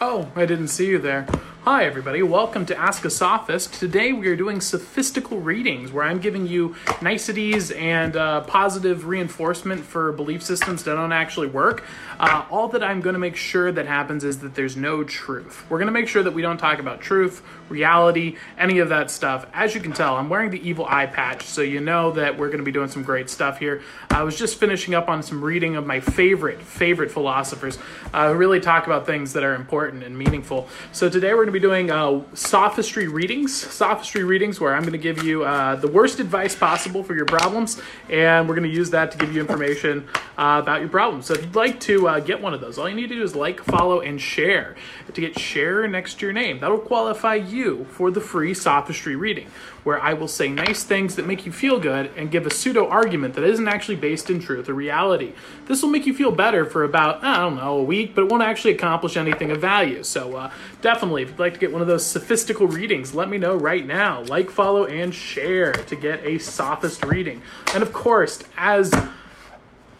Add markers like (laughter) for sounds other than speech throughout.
Oh, I didn't see you there. Hi, everybody. Welcome to Ask a Sophist. Today we are doing sophistical readings where I'm giving you niceties and uh, positive reinforcement for belief systems that don't actually work. Uh, all that I'm going to make sure that happens is that there's no truth. We're going to make sure that we don't talk about truth, reality, any of that stuff. As you can tell, I'm wearing the evil eye patch, so you know that we're going to be doing some great stuff here. I was just finishing up on some reading of my favorite, favorite philosophers uh, who really talk about things that are important and meaningful. So today we're going to be doing uh, sophistry readings, sophistry readings, where I'm going to give you uh, the worst advice possible for your problems, and we're going to use that to give you information uh, about your problems. So if you'd like to uh, get one of those, all you need to do is like, follow, and share to get share next to your name. That'll qualify you for the free sophistry reading, where I will say nice things that make you feel good and give a pseudo argument that isn't actually based in truth or reality. This will make you feel better for about, I don't know, a week, but it won't actually accomplish anything of value. So uh, definitely, like to get one of those sophistical readings, let me know right now. Like, follow, and share to get a sophist reading. And of course, as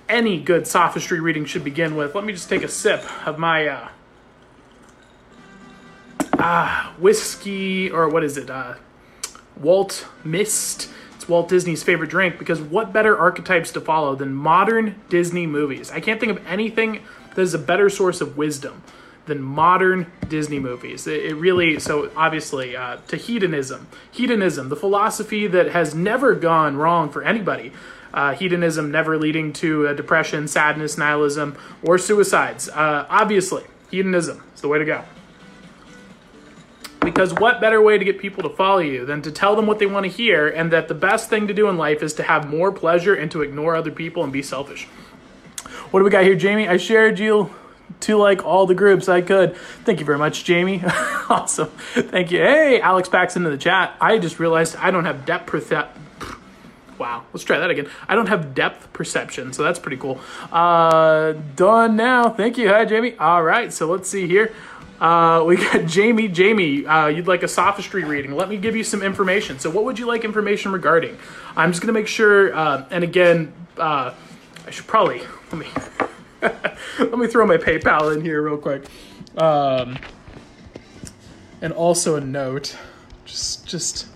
any good sophistry reading should begin with, let me just take a sip of my uh, ah whiskey or what is it? Uh, Walt Mist. It's Walt Disney's favorite drink because what better archetypes to follow than modern Disney movies? I can't think of anything that is a better source of wisdom than modern Disney movies. It, it really, so obviously, uh, to hedonism. Hedonism, the philosophy that has never gone wrong for anybody. Uh, hedonism never leading to uh, depression, sadness, nihilism, or suicides. Uh, obviously, hedonism is the way to go. Because what better way to get people to follow you than to tell them what they want to hear and that the best thing to do in life is to have more pleasure and to ignore other people and be selfish? What do we got here, Jamie? I shared you to like all the groups I could. Thank you very much, Jamie. (laughs) awesome. Thank you. Hey, Alex backs into the chat. I just realized I don't have depth perception. (sighs) Wow, let's try that again. I don't have depth perception, so that's pretty cool. Uh, done now. Thank you. Hi, Jamie. All right, so let's see here. Uh, we got (laughs) Jamie. Jamie, uh, you'd like a sophistry reading. Let me give you some information. So, what would you like information regarding? I'm just going to make sure, uh, and again, uh, I should probably, let me. (laughs) let me throw my PayPal in here real quick. Um, and also a note, just just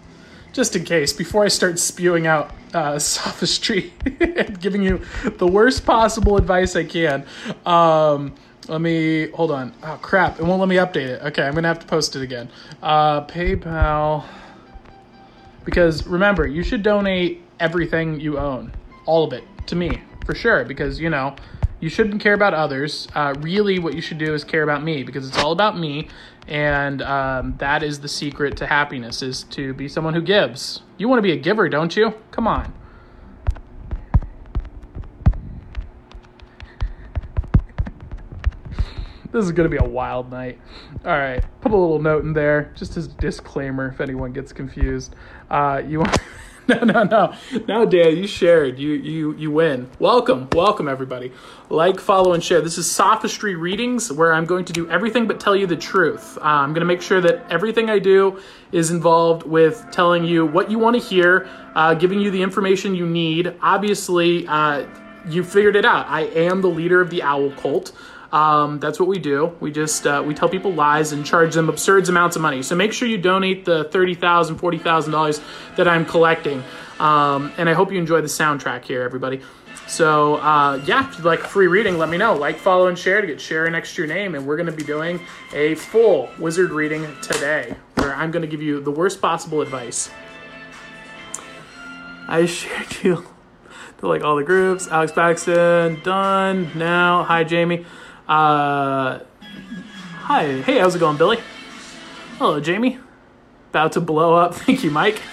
just in case, before I start spewing out uh, (laughs) sophistry and giving you the worst possible advice I can. Um, let me hold on. Oh crap! It won't let me update it. Okay, I'm gonna have to post it again. Uh, PayPal. Because remember, you should donate everything you own, all of it, to me for sure. Because you know you shouldn't care about others. Uh, really, what you should do is care about me because it's all about me, and um, that is the secret to happiness: is to be someone who gives. You want to be a giver, don't you? Come on. (laughs) this is going to be a wild night. All right, put a little note in there, just as a disclaimer if anyone gets confused. Uh, you want. (laughs) (laughs) no, no, no, no, Dan. You shared. You, you, you win. Welcome, welcome, everybody. Like, follow, and share. This is sophistry readings, where I'm going to do everything but tell you the truth. Uh, I'm going to make sure that everything I do is involved with telling you what you want to hear, uh, giving you the information you need. Obviously, uh, you figured it out. I am the leader of the owl cult. Um, that's what we do. We just uh, we tell people lies and charge them absurd amounts of money. So make sure you donate the thirty thousand, forty thousand dollars that I'm collecting. Um, and I hope you enjoy the soundtrack here, everybody. So uh, yeah, if you'd like free reading, let me know. Like, follow, and share to get share next to your name. And we're going to be doing a full wizard reading today, where I'm going to give you the worst possible advice. I shared (laughs) you to like all the groups. Alex Paxton, done now. Hi, Jamie. Uh, hi, hey, how's it going, Billy? Hello, Jamie. About to blow up. (laughs) Thank you, Mike. (laughs)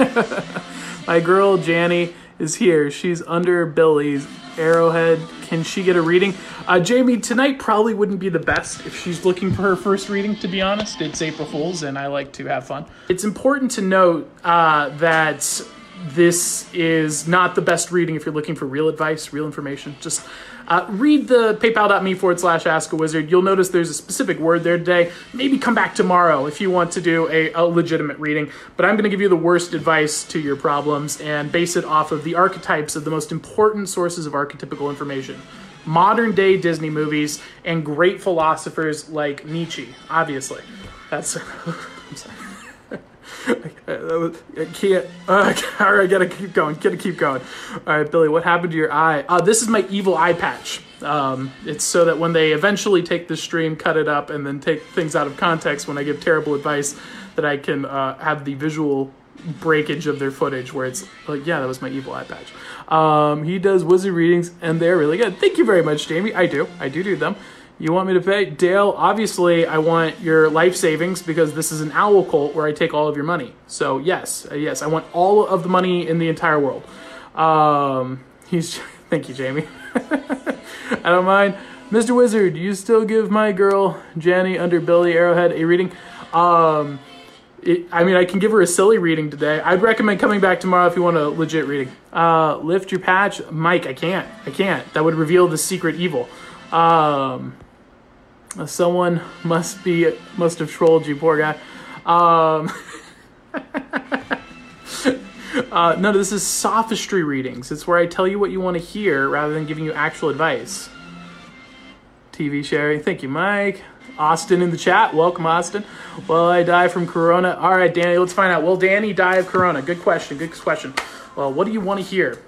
My girl Janny is here. She's under Billy's arrowhead. Can she get a reading? Uh, Jamie, tonight probably wouldn't be the best if she's looking for her first reading, to be honest. It's April Fool's and I like to have fun. It's important to note uh, that this is not the best reading if you're looking for real advice, real information. Just uh, read the paypal.me forward slash ask a wizard. You'll notice there's a specific word there today. Maybe come back tomorrow if you want to do a, a legitimate reading. But I'm going to give you the worst advice to your problems and base it off of the archetypes of the most important sources of archetypical information modern day Disney movies and great philosophers like Nietzsche, obviously. That's. (laughs) I'm sorry. I can't. Uh, (laughs) all right, gotta keep going. Gotta keep going. All right, Billy, what happened to your eye? Uh, this is my evil eye patch. Um, it's so that when they eventually take the stream, cut it up, and then take things out of context when I give terrible advice, that I can uh, have the visual breakage of their footage where it's like, yeah, that was my evil eye patch. Um, he does wizard readings, and they're really good. Thank you very much, Jamie. I do. I do do them. You want me to pay? Dale, obviously, I want your life savings because this is an owl cult where I take all of your money. So, yes, uh, yes, I want all of the money in the entire world. Um, he's, (laughs) thank you, Jamie. (laughs) I don't mind. Mr. Wizard, you still give my girl, Janny, under Billy Arrowhead, a reading? Um, it, I mean, I can give her a silly reading today. I'd recommend coming back tomorrow if you want a legit reading. Uh, lift your patch. Mike, I can't. I can't. That would reveal the secret evil. Um, Someone must be must have trolled you, poor guy. Um, (laughs) uh, no, this is sophistry readings. It's where I tell you what you want to hear rather than giving you actual advice. TV Sherry, Thank you, Mike. Austin in the chat. Welcome, Austin. Well, I die from Corona. All right, Danny, let's find out. Will Danny die of Corona? Good question. Good question. Well, what do you want to hear?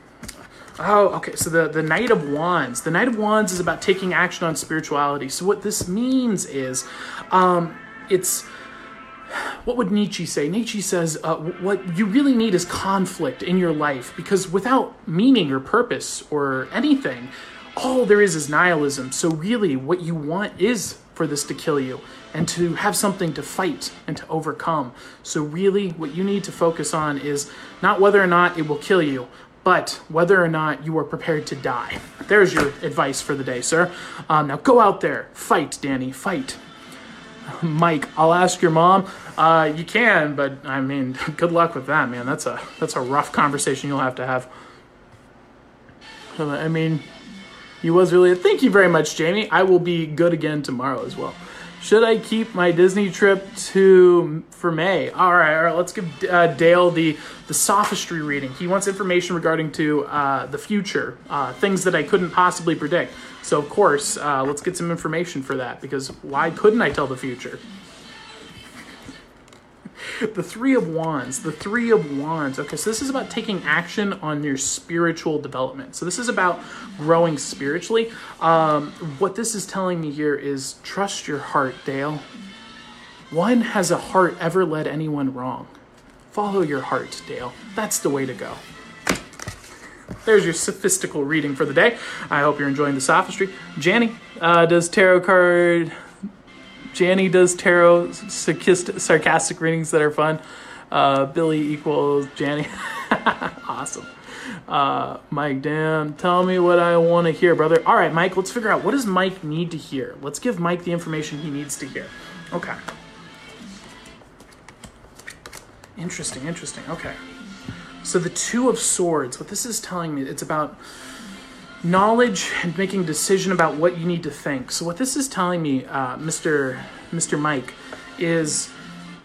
Oh, okay. So the, the Knight of Wands. The Knight of Wands is about taking action on spirituality. So what this means is um, it's what would Nietzsche say? Nietzsche says uh, what you really need is conflict in your life because without meaning or purpose or anything, all there is is nihilism. So, really, what you want is for this to kill you and to have something to fight and to overcome. So, really, what you need to focus on is not whether or not it will kill you, but whether or not you are prepared to die. There's your advice for the day, sir. Um, now go out there, fight, Danny, fight. Mike, I'll ask your mom. Uh, you can, but I mean, (laughs) good luck with that, man. That's a that's a rough conversation you'll have to have. I mean, he was really. Thank you very much, Jamie. I will be good again tomorrow as well. Should I keep my Disney trip to for May? All right, all right. Let's give uh, Dale the the sophistry reading. He wants information regarding to uh, the future, uh, things that I couldn't possibly predict. So of course, uh, let's get some information for that because why couldn't I tell the future? (laughs) the Three of Wands. The Three of Wands. Okay, so this is about taking action on your spiritual development. So this is about growing spiritually. Um, what this is telling me here is trust your heart, Dale. When has a heart ever led anyone wrong? Follow your heart, Dale. That's the way to go. There's your sophistical reading for the day. I hope you're enjoying the sophistry. Janny, uh, does tarot card Janny does tarot sarcastic readings that are fun. Uh, Billy equals Janny. (laughs) awesome. Uh, Mike, Dan, tell me what I want to hear, brother. All right, Mike, let's figure out what does Mike need to hear. Let's give Mike the information he needs to hear. Okay. Interesting, interesting. Okay. So the Two of Swords, what this is telling me, it's about knowledge and making decision about what you need to think. So what this is telling me, uh, Mr. Mr. Mike, is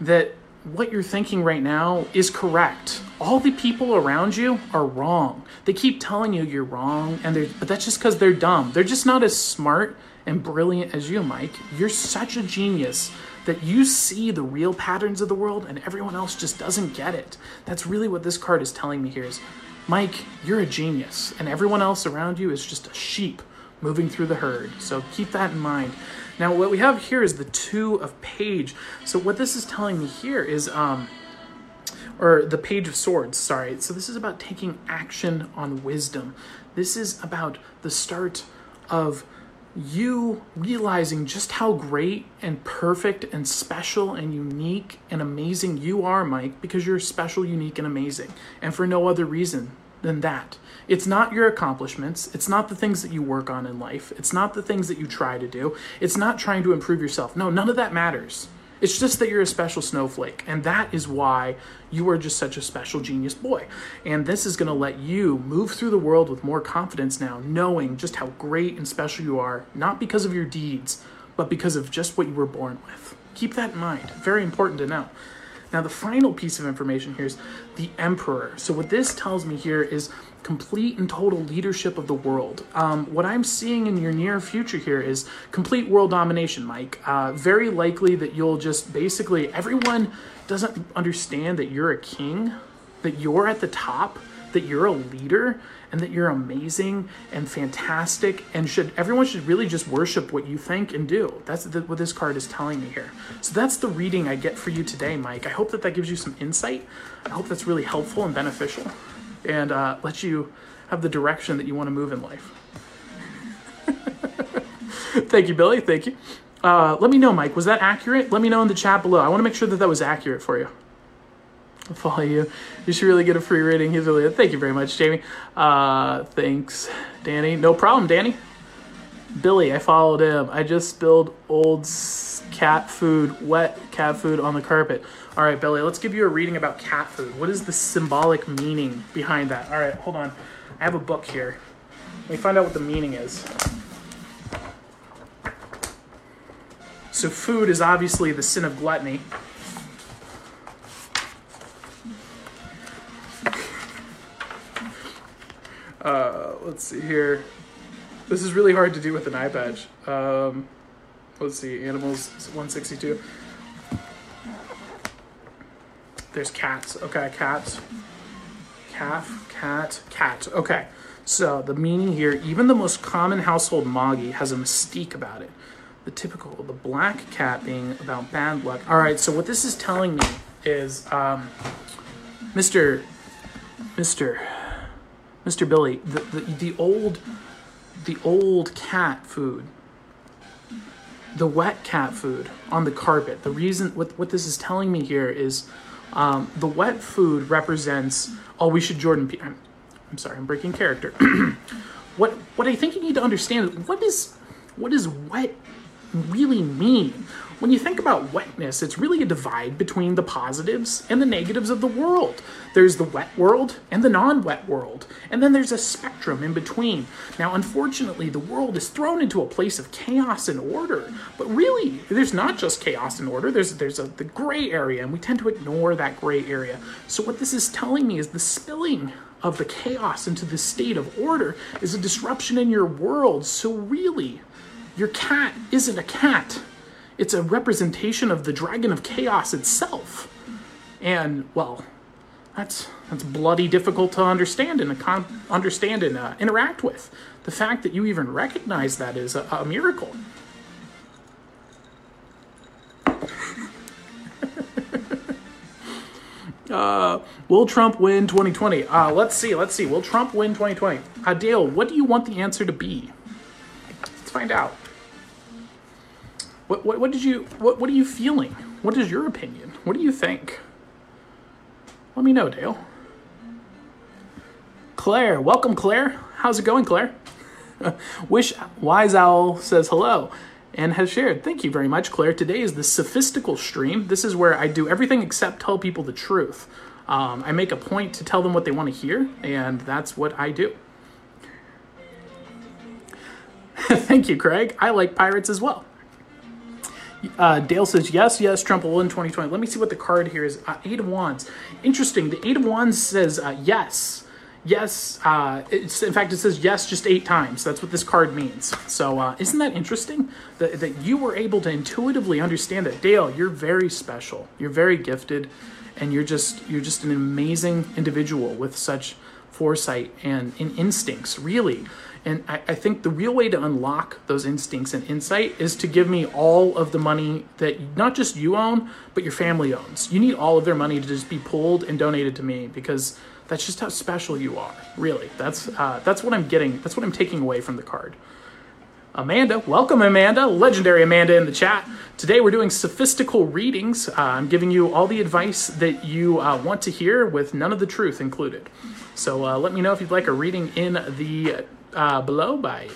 that what you're thinking right now is correct. All the people around you are wrong. They keep telling you you're wrong, and they're but that's just because they're dumb. They're just not as smart and brilliant as you, Mike. You're such a genius that you see the real patterns of the world, and everyone else just doesn't get it. That's really what this card is telling me here. Is Mike, you're a genius, and everyone else around you is just a sheep moving through the herd. So keep that in mind. Now, what we have here is the two of page. So what this is telling me here is, um, or the page of swords, sorry. So this is about taking action on wisdom. This is about the start of you realizing just how great and perfect and special and unique and amazing you are, Mike, because you're special, unique, and amazing, and for no other reason than that. It's not your accomplishments. It's not the things that you work on in life. It's not the things that you try to do. It's not trying to improve yourself. No, none of that matters. It's just that you're a special snowflake, and that is why you are just such a special genius boy. And this is going to let you move through the world with more confidence now, knowing just how great and special you are, not because of your deeds, but because of just what you were born with. Keep that in mind. Very important to know. Now, the final piece of information here is the Emperor. So, what this tells me here is complete and total leadership of the world. Um, what I'm seeing in your near future here is complete world domination, Mike. Uh, very likely that you'll just basically, everyone doesn't understand that you're a king, that you're at the top, that you're a leader, and that you're amazing and fantastic and should everyone should really just worship what you think and do. That's the, what this card is telling me here. So that's the reading i get for you today mike. I hope that that gives you some insight. I hope that's really helpful and beneficial and uh, lets you have the direction that you want to move in life (laughs) thank you billy thank you uh, let me know mike was that accurate let me know in the chat below i want to make sure that that was accurate for you I'll follow you. You should really get a free rating. He's really thank you very much, Jamie. Uh, thanks, Danny. No problem, Danny. Billy, I followed him. I just spilled old cat food, wet cat food on the carpet. All right, Billy, let's give you a reading about cat food. What is the symbolic meaning behind that? All right, hold on. I have a book here. Let me find out what the meaning is. So, food is obviously the sin of gluttony. Uh, let's see here. This is really hard to do with an eye patch. Um, let's see, animals 162. There's cats. Okay, cats. Calf, cat, cat. Okay. So the meaning here, even the most common household moggy has a mystique about it. The typical, the black cat being about bad luck. All right. So what this is telling me is, um, Mr. Mr. Mr. Billy, the, the, the old the old cat food, the wet cat food on the carpet. The reason what what this is telling me here is um, the wet food represents. Oh, we should Jordan. P- I'm, I'm sorry, I'm breaking character. (clears throat) what what I think you need to understand is what is what wet really mean? When you think about wetness, it's really a divide between the positives and the negatives of the world. There's the wet world and the non wet world, and then there's a spectrum in between. Now, unfortunately, the world is thrown into a place of chaos and order, but really, there's not just chaos and order, there's, there's a, the gray area, and we tend to ignore that gray area. So, what this is telling me is the spilling of the chaos into the state of order is a disruption in your world. So, really, your cat isn't a cat it's a representation of the dragon of chaos itself. And well, that's that's bloody difficult to understand and con- understand and uh, interact with. The fact that you even recognize that is a, a miracle. (laughs) uh, will Trump win 2020? Uh, let's see. Let's see. Will Trump win 2020? Uh, Dale, what do you want the answer to be? Let's find out. What, what, what did you what, what are you feeling? What is your opinion? What do you think? Let me know, Dale. Claire, welcome, Claire. How's it going, Claire? (laughs) Wish Wise Owl says hello and has shared. Thank you very much, Claire. Today is the sophistical stream. This is where I do everything except tell people the truth. Um, I make a point to tell them what they want to hear, and that's what I do. (laughs) Thank you, Craig. I like pirates as well. Uh, Dale says, yes, yes, Trump will win 2020. Let me see what the card here is. Uh, Eight of Wands. Interesting. The Eight of Wands says uh, yes. Yes. Uh, in fact, it says yes just eight times. That's what this card means. So uh, isn't that interesting? That, that you were able to intuitively understand that. Dale, you're very special. You're very gifted. And you're just you're just an amazing individual with such foresight and, and instincts, really. And I, I, think the real way to unlock those instincts and insight is to give me all of the money that not just you own, but your family owns. You need all of their money to just be pulled and donated to me because that's just how special you are. Really, that's uh, that's what I'm getting. That's what I'm taking away from the card. Amanda, welcome Amanda, legendary Amanda in the chat. Today we're doing sophistical readings. Uh, I'm giving you all the advice that you uh, want to hear with none of the truth included. So uh, let me know if you'd like a reading in the uh, below by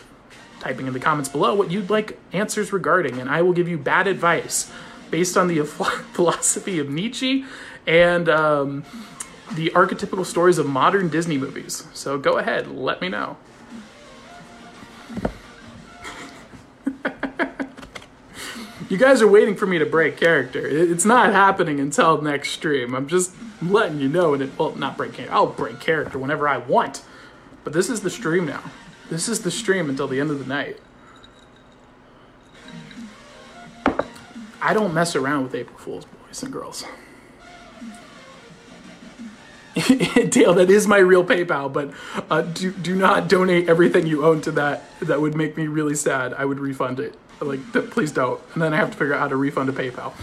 typing in the comments below what you'd like answers regarding, and I will give you bad advice based on the (laughs) philosophy of Nietzsche and um, the archetypical stories of modern Disney movies. So go ahead, let me know. You guys are waiting for me to break character. It's not happening until next stream. I'm just letting you know, and it well, not break character. I'll break character whenever I want. But this is the stream now. This is the stream until the end of the night. I don't mess around with April Fools, boys and girls. (laughs) Dale, that is my real PayPal, but uh, do do not donate everything you own to that. That would make me really sad. I would refund it. Like, please don't. And then I have to figure out how to refund a PayPal.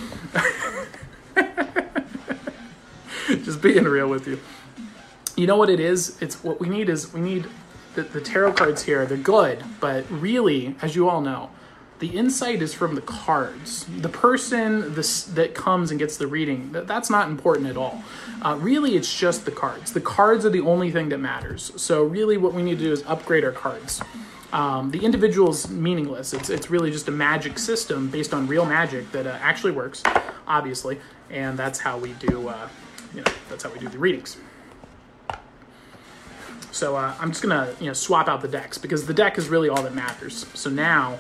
(laughs) Just being real with you. You know what it is? It's what we need is we need the, the tarot cards here. They're good, but really, as you all know, the insight is from the cards. The person this, that comes and gets the reading, that, that's not important at all. Uh, really, it's just the cards. The cards are the only thing that matters. So, really, what we need to do is upgrade our cards. Um, the individual's meaningless. It's, it's really just a magic system based on real magic that uh, actually works, obviously, and that's how we do. Uh, you know, that's how we do the readings. So uh, I'm just gonna you know swap out the decks because the deck is really all that matters. So now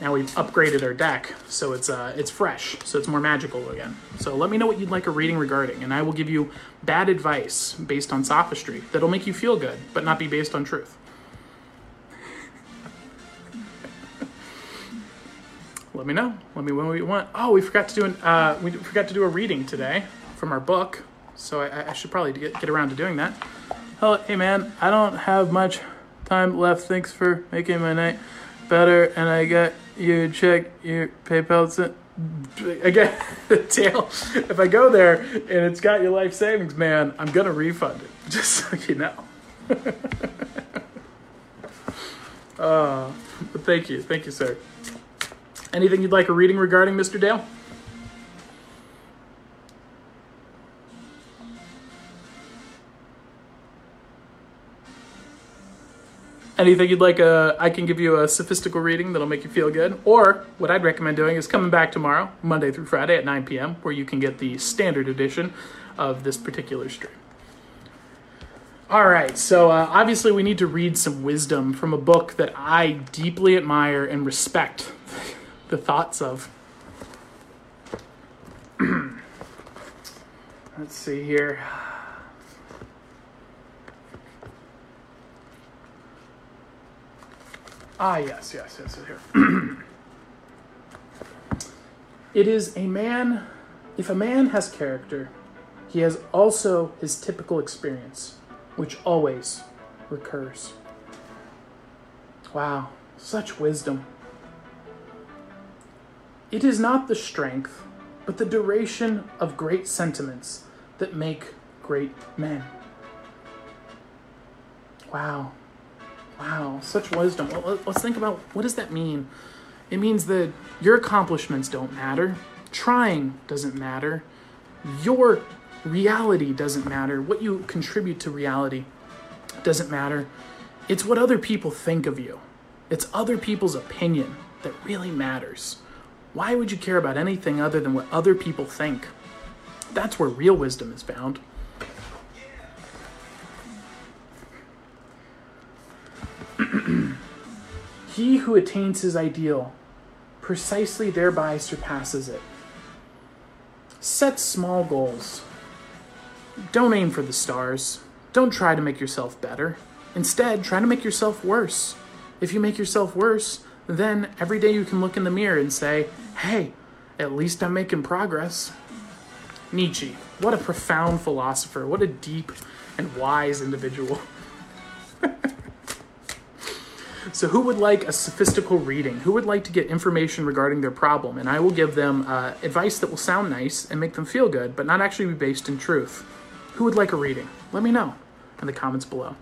now we've upgraded our deck, so it's uh, it's fresh, so it's more magical again. So let me know what you'd like a reading regarding, and I will give you bad advice based on sophistry that'll make you feel good, but not be based on truth. Let me know. Let me know what you want. Oh, we forgot to do an uh, we forgot to do a reading today from our book, so I, I should probably get get around to doing that. Oh, hey man, I don't have much time left. Thanks for making my night better, and I got you check your PayPal. Again, (laughs) Dale, if I go there and it's got your life savings, man, I'm gonna refund it. (laughs) Just so you know. (laughs) uh, but thank you, thank you, sir. Anything you'd like a reading regarding, Mr. Dale? anything you'd like a i can give you a sophistical reading that'll make you feel good or what i'd recommend doing is coming back tomorrow monday through friday at 9 p.m where you can get the standard edition of this particular stream all right so uh, obviously we need to read some wisdom from a book that i deeply admire and respect (laughs) the thoughts of (clears throat) let's see here Ah, yes, yes, yes, here. (clears throat) it is a man, if a man has character, he has also his typical experience, which always recurs. Wow, such wisdom. It is not the strength, but the duration of great sentiments that make great men. Wow. Wow, such wisdom. Let's think about what does that mean? It means that your accomplishments don't matter. Trying doesn't matter. Your reality doesn't matter. What you contribute to reality doesn't matter. It's what other people think of you. It's other people's opinion that really matters. Why would you care about anything other than what other people think? That's where real wisdom is found. (clears throat) he who attains his ideal precisely thereby surpasses it. Set small goals. Don't aim for the stars. Don't try to make yourself better. Instead, try to make yourself worse. If you make yourself worse, then every day you can look in the mirror and say, hey, at least I'm making progress. Nietzsche, what a profound philosopher, what a deep and wise individual. (laughs) So, who would like a sophistical reading? Who would like to get information regarding their problem? And I will give them uh, advice that will sound nice and make them feel good, but not actually be based in truth. Who would like a reading? Let me know in the comments below.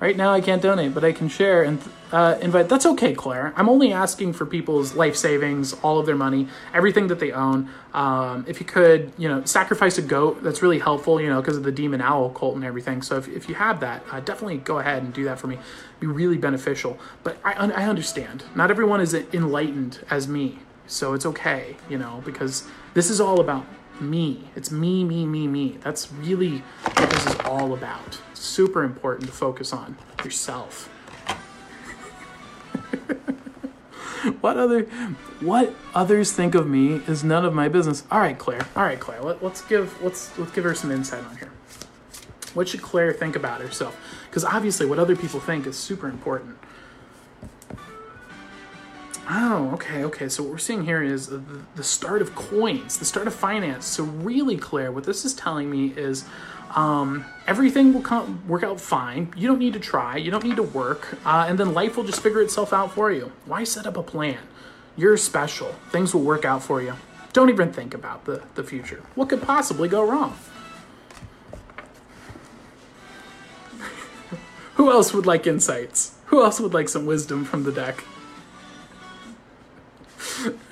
Right now, I can't donate, but I can share and uh, invite. That's okay, Claire. I'm only asking for people's life savings, all of their money, everything that they own. Um, if you could, you know, sacrifice a goat, that's really helpful, you know, because of the demon owl cult and everything. So if, if you have that, uh, definitely go ahead and do that for me. It'd be really beneficial. But I, I understand. Not everyone is enlightened as me. So it's okay, you know, because this is all about me. It's me, me, me, me. That's really what this is all about. Super important to focus on yourself. (laughs) what other what others think of me is none of my business. All right, Claire. All right, Claire. Let, us give let's let's give her some insight on here. What should Claire think about herself? Because obviously, what other people think is super important. Oh, okay, okay. So what we're seeing here is the, start of coins, the start of finance. So really, Claire, what this is telling me is um, everything will come work out fine. You don't need to try. You don't need to work, uh, and then life will just figure itself out for you. Why set up a plan? You're special. Things will work out for you. Don't even think about the, the future. What could possibly go wrong? (laughs) Who else would like insights? Who else would like some wisdom from the deck? (laughs)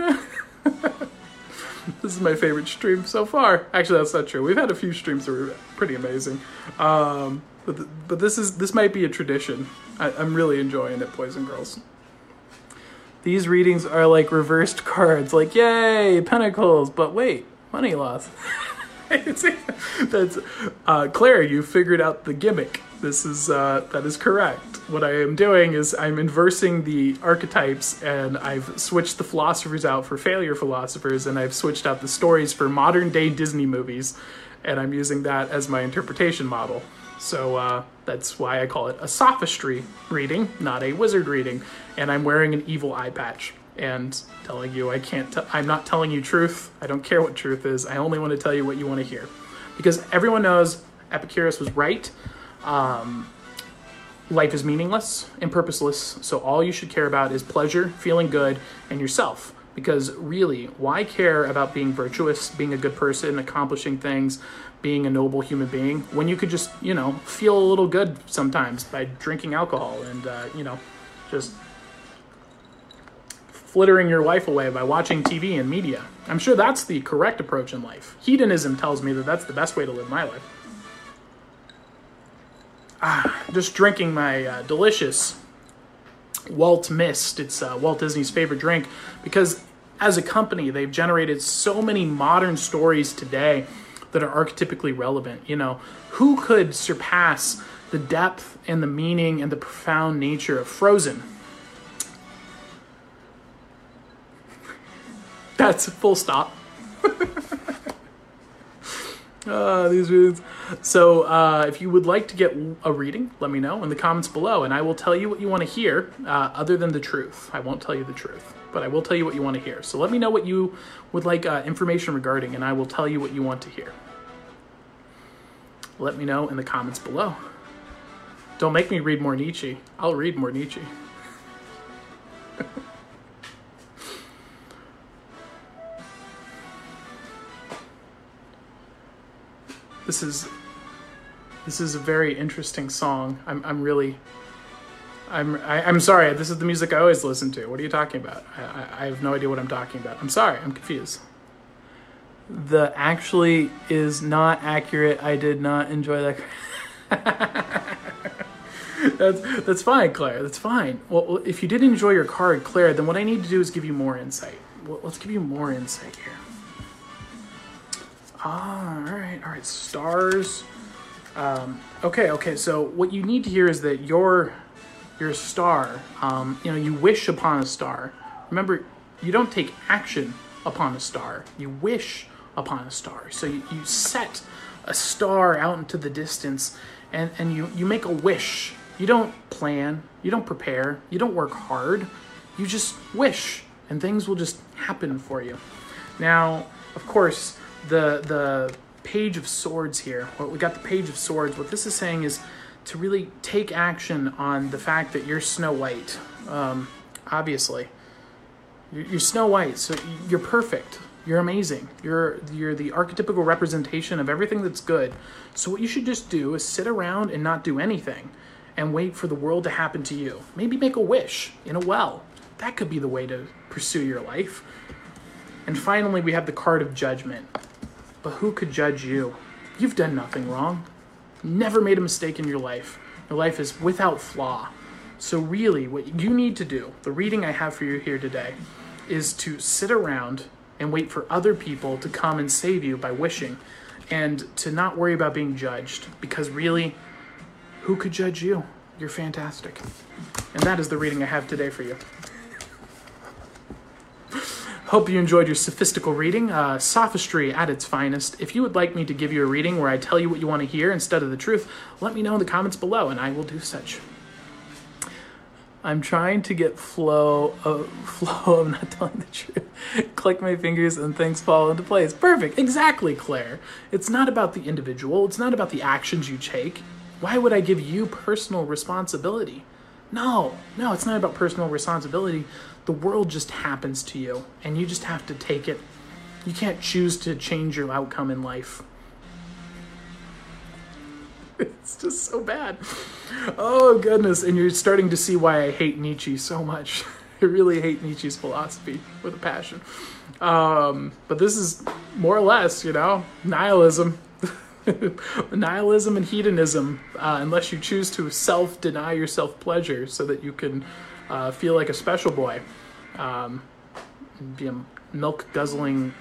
this is my favorite stream so far. Actually, that's not true. We've had a few streams that were pretty amazing, um, but th- but this is this might be a tradition. I, I'm really enjoying it, boys and girls. These readings are like reversed cards, like yay, pentacles. But wait, money loss. (laughs) (laughs) That's uh, Claire. You figured out the gimmick. This is uh, that is correct. What I am doing is I'm inversing the archetypes, and I've switched the philosophers out for failure philosophers, and I've switched out the stories for modern day Disney movies, and I'm using that as my interpretation model. So uh, that's why I call it a sophistry reading, not a wizard reading. And I'm wearing an evil eye patch and telling you I can't. I'm not telling you truth. I don't care what truth is. I only want to tell you what you want to hear, because everyone knows Epicurus was right. Um, life is meaningless and purposeless. So all you should care about is pleasure, feeling good, and yourself. Because really, why care about being virtuous, being a good person, accomplishing things, being a noble human being, when you could just, you know, feel a little good sometimes by drinking alcohol and, uh, you know, just flittering your life away by watching TV and media. I'm sure that's the correct approach in life. Hedonism tells me that that's the best way to live my life. Ah, just drinking my uh, delicious Walt Mist. It's uh, Walt Disney's favorite drink because as a company, they've generated so many modern stories today that are archetypically relevant. You know, who could surpass the depth and the meaning and the profound nature of Frozen? That's a full stop. uh, (laughs) these readings. So, uh, if you would like to get a reading, let me know in the comments below, and I will tell you what you want to hear, uh, other than the truth. I won't tell you the truth, but I will tell you what you want to hear. So, let me know what you would like uh, information regarding, and I will tell you what you want to hear. Let me know in the comments below. Don't make me read more Nietzsche. I'll read more Nietzsche. (laughs) this is this is a very interesting song. I'm I'm really I'm I, am i am sorry. This is the music I always listen to. What are you talking about? I, I, I have no idea what I'm talking about. I'm sorry. I'm confused. The actually is not accurate. I did not enjoy that. (laughs) that's that's fine, Claire. That's fine. Well, if you did enjoy your card, Claire, then what I need to do is give you more insight. Well, let's give you more insight here. All right, all right. Stars. Um, okay, okay. So what you need to hear is that your your star. Um, you know, you wish upon a star. Remember, you don't take action upon a star. You wish upon a star. So you, you set a star out into the distance, and and you you make a wish. You don't plan. You don't prepare. You don't work hard. You just wish, and things will just happen for you. Now, of course the the page of swords here. Well, we got the page of swords. What this is saying is to really take action on the fact that you're Snow White. Um, obviously, you're Snow White, so you're perfect. You're amazing. You're you're the archetypical representation of everything that's good. So what you should just do is sit around and not do anything, and wait for the world to happen to you. Maybe make a wish in a well. That could be the way to pursue your life. And finally, we have the card of judgment. But who could judge you? You've done nothing wrong. Never made a mistake in your life. Your life is without flaw. So, really, what you need to do, the reading I have for you here today, is to sit around and wait for other people to come and save you by wishing and to not worry about being judged because really, who could judge you? You're fantastic. And that is the reading I have today for you. Hope you enjoyed your sophistical reading, uh, sophistry at its finest. If you would like me to give you a reading where I tell you what you want to hear instead of the truth, let me know in the comments below and I will do such. I'm trying to get flow of (laughs) flow of not telling the truth. Click my fingers and things fall into place. Perfect. Exactly, Claire. It's not about the individual. It's not about the actions you take. Why would I give you personal responsibility? No, no, it's not about personal responsibility. The world just happens to you, and you just have to take it. You can't choose to change your outcome in life. (laughs) It's just so bad. Oh, goodness. And you're starting to see why I hate Nietzsche so much. (laughs) I really hate Nietzsche's philosophy with a passion. Um, but this is more or less, you know, nihilism. (laughs) nihilism and hedonism, uh, unless you choose to self deny yourself pleasure so that you can uh, feel like a special boy, um, be a milk guzzling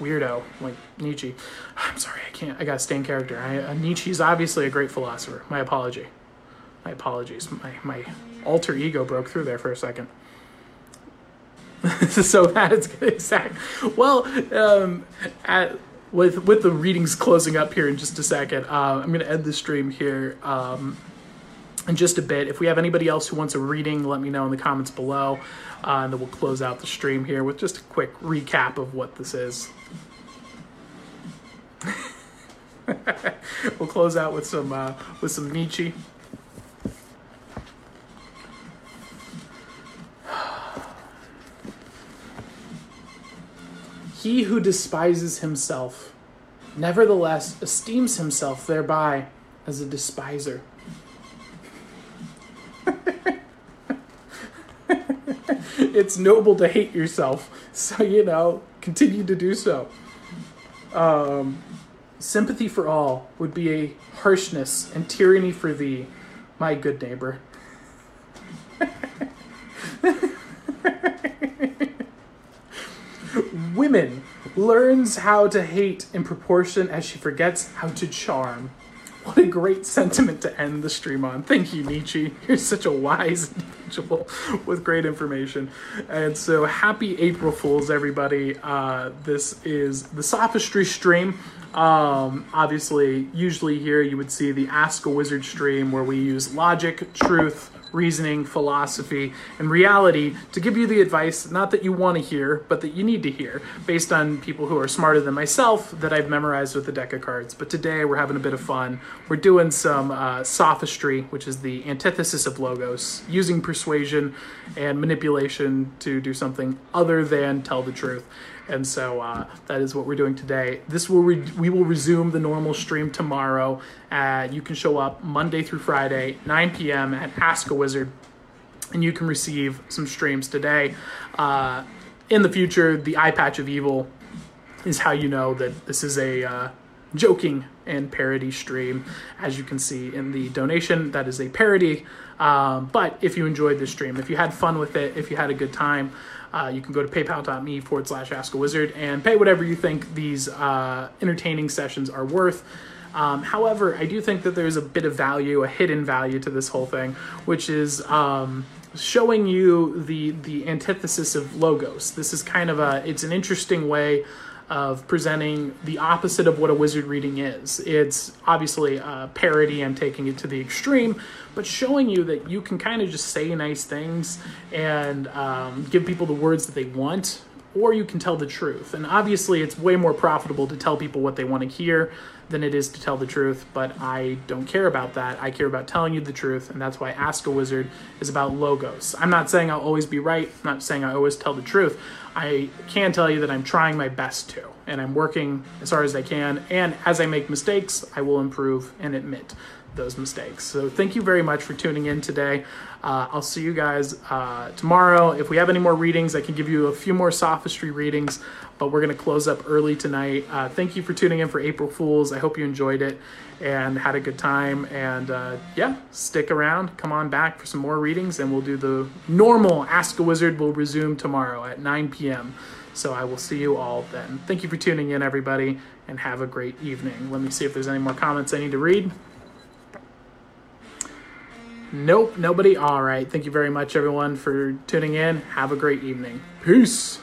weirdo like Nietzsche. (sighs) I'm sorry, I can't. I gotta stay in character. I, uh, Nietzsche's obviously a great philosopher. My apology. My apologies. My my alter ego broke through there for a second. (laughs) so that's (laughs) exact. Well, um, at, with with the readings closing up here in just a second, uh, I'm going to end the stream here um, in just a bit. If we have anybody else who wants a reading, let me know in the comments below, uh, and then we'll close out the stream here with just a quick recap of what this is. (laughs) we'll close out with some uh, with some Nietzsche. He who despises himself, nevertheless esteems himself thereby as a despiser. (laughs) it's noble to hate yourself, so you know, continue to do so. Um, sympathy for all would be a harshness and tyranny for thee, my good neighbor. (laughs) Women learns how to hate in proportion as she forgets how to charm. What a great sentiment to end the stream on. Thank you, Nietzsche. You're such a wise (laughs) individual with great information. And so, happy April Fools, everybody. Uh, this is the Sophistry stream. Um, obviously, usually here you would see the Ask a Wizard stream where we use logic, truth, reasoning, philosophy, and reality to give you the advice not that you want to hear, but that you need to hear, based on people who are smarter than myself that I've memorized with the deck of cards. But today we're having a bit of fun. We're doing some uh, sophistry, which is the antithesis of logos, using persuasion and manipulation to do something other than tell the truth. And so uh, that is what we're doing today. This will re- we will resume the normal stream tomorrow. Uh, you can show up Monday through Friday, 9 p.m. at Ask a Wizard, and you can receive some streams today. Uh, in the future, the eye patch of evil is how you know that this is a uh, joking and parody stream. As you can see in the donation, that is a parody. Um, but if you enjoyed this stream, if you had fun with it, if you had a good time, uh, you can go to paypal.me forward slash ask a wizard and pay whatever you think these uh, entertaining sessions are worth. Um, however, I do think that there's a bit of value, a hidden value to this whole thing, which is um, showing you the the antithesis of logos. This is kind of a it's an interesting way of presenting the opposite of what a wizard reading is. It's obviously a parody, I'm taking it to the extreme, but showing you that you can kind of just say nice things and um, give people the words that they want, or you can tell the truth. And obviously, it's way more profitable to tell people what they want to hear than it is to tell the truth, but I don't care about that. I care about telling you the truth, and that's why Ask a Wizard is about logos. I'm not saying I'll always be right, I'm not saying I always tell the truth. I can tell you that I'm trying my best to, and I'm working as hard as I can. And as I make mistakes, I will improve and admit those mistakes. So thank you very much for tuning in today. Uh, I'll see you guys uh, tomorrow. If we have any more readings, I can give you a few more sophistry readings, but we're going to close up early tonight. Uh, thank you for tuning in for April Fools. I hope you enjoyed it and had a good time. And uh, yeah, stick around. Come on back for some more readings, and we'll do the normal Ask a Wizard will resume tomorrow at 9 p.m. So I will see you all then. Thank you for tuning in, everybody, and have a great evening. Let me see if there's any more comments I need to read. Nope, nobody. All right. Thank you very much, everyone, for tuning in. Have a great evening. Peace.